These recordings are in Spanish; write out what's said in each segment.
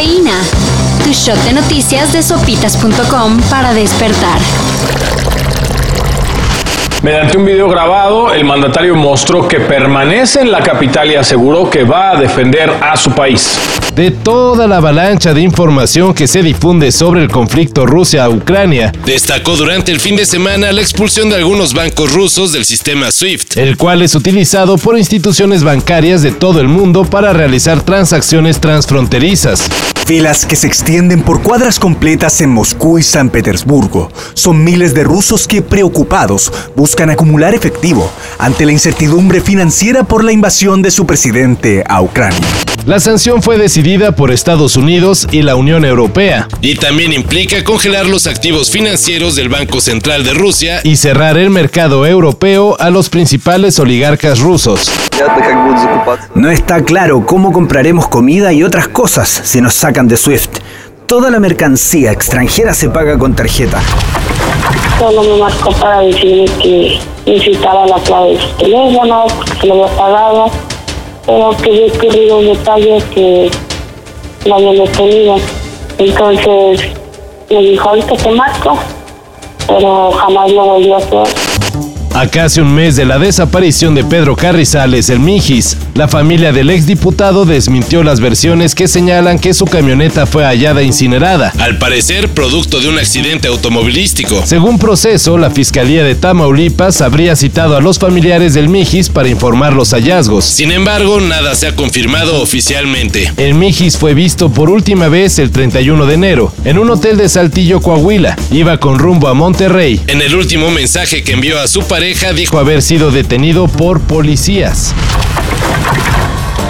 Cafeína. Tu shot de noticias de sopitas.com para despertar. Mediante un video grabado, el mandatario mostró que permanece en la capital y aseguró que va a defender a su país. De toda la avalancha de información que se difunde sobre el conflicto Rusia-Ucrania, Destacó durante el fin de semana la expulsión de algunos bancos rusos del sistema SWIFT. el cual es utilizado por instituciones bancarias de todo el mundo para realizar transacciones transfronterizas. Filas que se extienden por cuadras completas en Moscú y San Petersburgo. Son miles de rusos que, preocupados, buscan acumular efectivo ante la incertidumbre financiera por la invasión de su presidente a Ucrania. La sanción fue decidida por Estados Unidos y la Unión Europea Y también implica congelar los activos financieros del Banco Central de Rusia y cerrar el mercado europeo a los principales oligarcas rusos. No está claro cómo compraremos comida y otras cosas si nos sacan de SWIFT. Toda la mercancía extranjera se paga con tarjeta. Solo me marcó para decirme que necesitaba la clave de su teléfono, que lo había pagado, pero que había ocurrido un detalle que lo había detenido. Entonces me dijo, ahorita te marco, pero jamás lo volvió a hacer. A casi un mes de la desaparición de Pedro Carrizales, el Mijis, la familia del exdiputado desmintió las versiones que señalan que su camioneta fue hallada incinerada. al parecer producto de un accidente automovilístico. Según proceso, la Fiscalía de Tamaulipas habría citado a los familiares del Mijis para informar los hallazgos. Sin embargo, nada se ha confirmado oficialmente. El Mijis fue visto por última vez el 31 de enero en un hotel de Saltillo, Coahuila. Iba con rumbo a Monterrey. En el último mensaje que envió a su pareja dijo Dijo haber sido detenido por policías.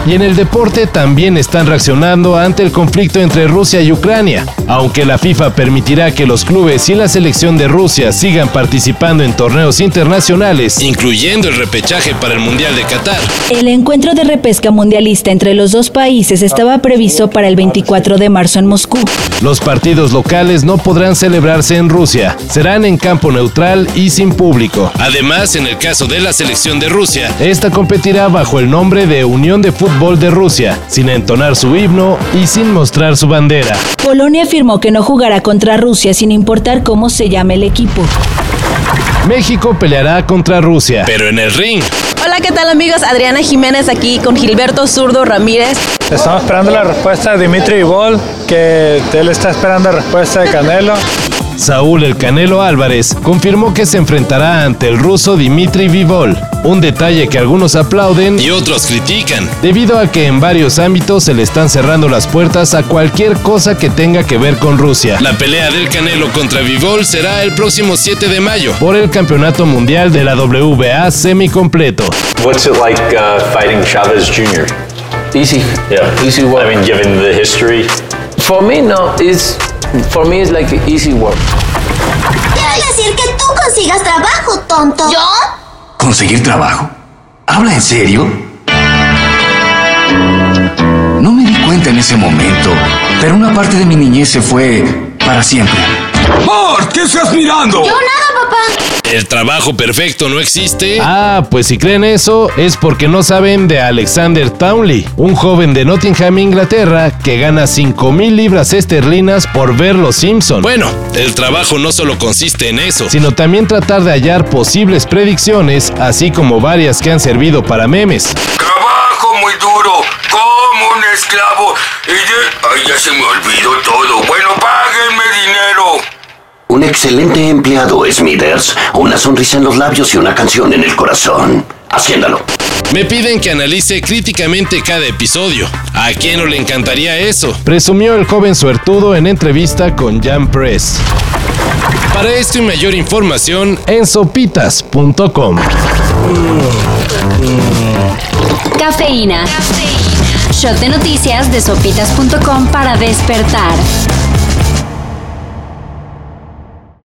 Y en el deporte también están reaccionando ante el conflicto entre Rusia y Ucrania. Aunque la FIFA permitirá que los clubes y la selección de Rusia sigan participando en torneos internacionales, incluyendo el repechaje para el Mundial de Qatar. El encuentro de repesca mundialista entre los dos países estaba previsto para el 24 de marzo en Moscú. los partidos locales no podrán celebrarse en Rusia. Serán en campo neutral y sin público. Además, en el caso de la selección de Rusia, Esta competirá bajo el nombre de Unión de Fútbol de Rusia, sin entonar su himno y sin mostrar su bandera. Polonia afirmó que no jugará contra Rusia sin importar cómo se llame el equipo. México peleará contra Rusia. pero en el ring. Hola, ¿qué tal amigos? Adriana Jiménez aquí con Gilberto Zurdo Ramírez. Estamos esperando la respuesta de Dimitri Vivol, que él está esperando la respuesta de Canelo. Saúl El Canelo Álvarez confirmó que se enfrentará ante el ruso Dimitri Vivol, un detalle que algunos aplauden Y otros critican. debido a que en varios ámbitos se le están cerrando las puertas a cualquier cosa que tenga que ver con Rusia. La pelea del Canelo contra Vivol será el próximo 7 de mayo. por el Campeonato Mundial de la WBA semicompleto. What's it like uh, fighting Chavez Jr.? Easy. Yeah. Easy work. I mean, given the history. For me, no. It's for me, it's like easy work. Quiere decir que tú consigas trabajo, tonto. ¿Yo? ¿Conseguir trabajo? ¿Habla en serio? No me di cuenta en ese momento, pero una parte de mi niñez se fue para siempre. ¡Mort! ¿Qué estás mirando? Yo nada. El trabajo perfecto no existe. Ah, pues si creen eso es porque no saben de Alexander Townley, un joven de Nottingham, Inglaterra, que gana 5 mil libras esterlinas por ver Los Simpson. Bueno, el trabajo no solo consiste en eso. sino también tratar de hallar posibles predicciones, así como varias que han servido para memes. Trabajo muy duro, como un esclavo. Y de... Ay, ya se me olvidó todo. Bueno, páguenme dinero. Un excelente empleado, Smithers. Una sonrisa en los labios y una canción en el corazón. Haciéndolo. Me piden que analice críticamente cada episodio. ¿A quién no le encantaría eso? Presumió el joven suertudo en entrevista con Jam Press. Para esto y mayor información, En sopitas.com. Cafeína. Shot de noticias de sopitas.com para despertar.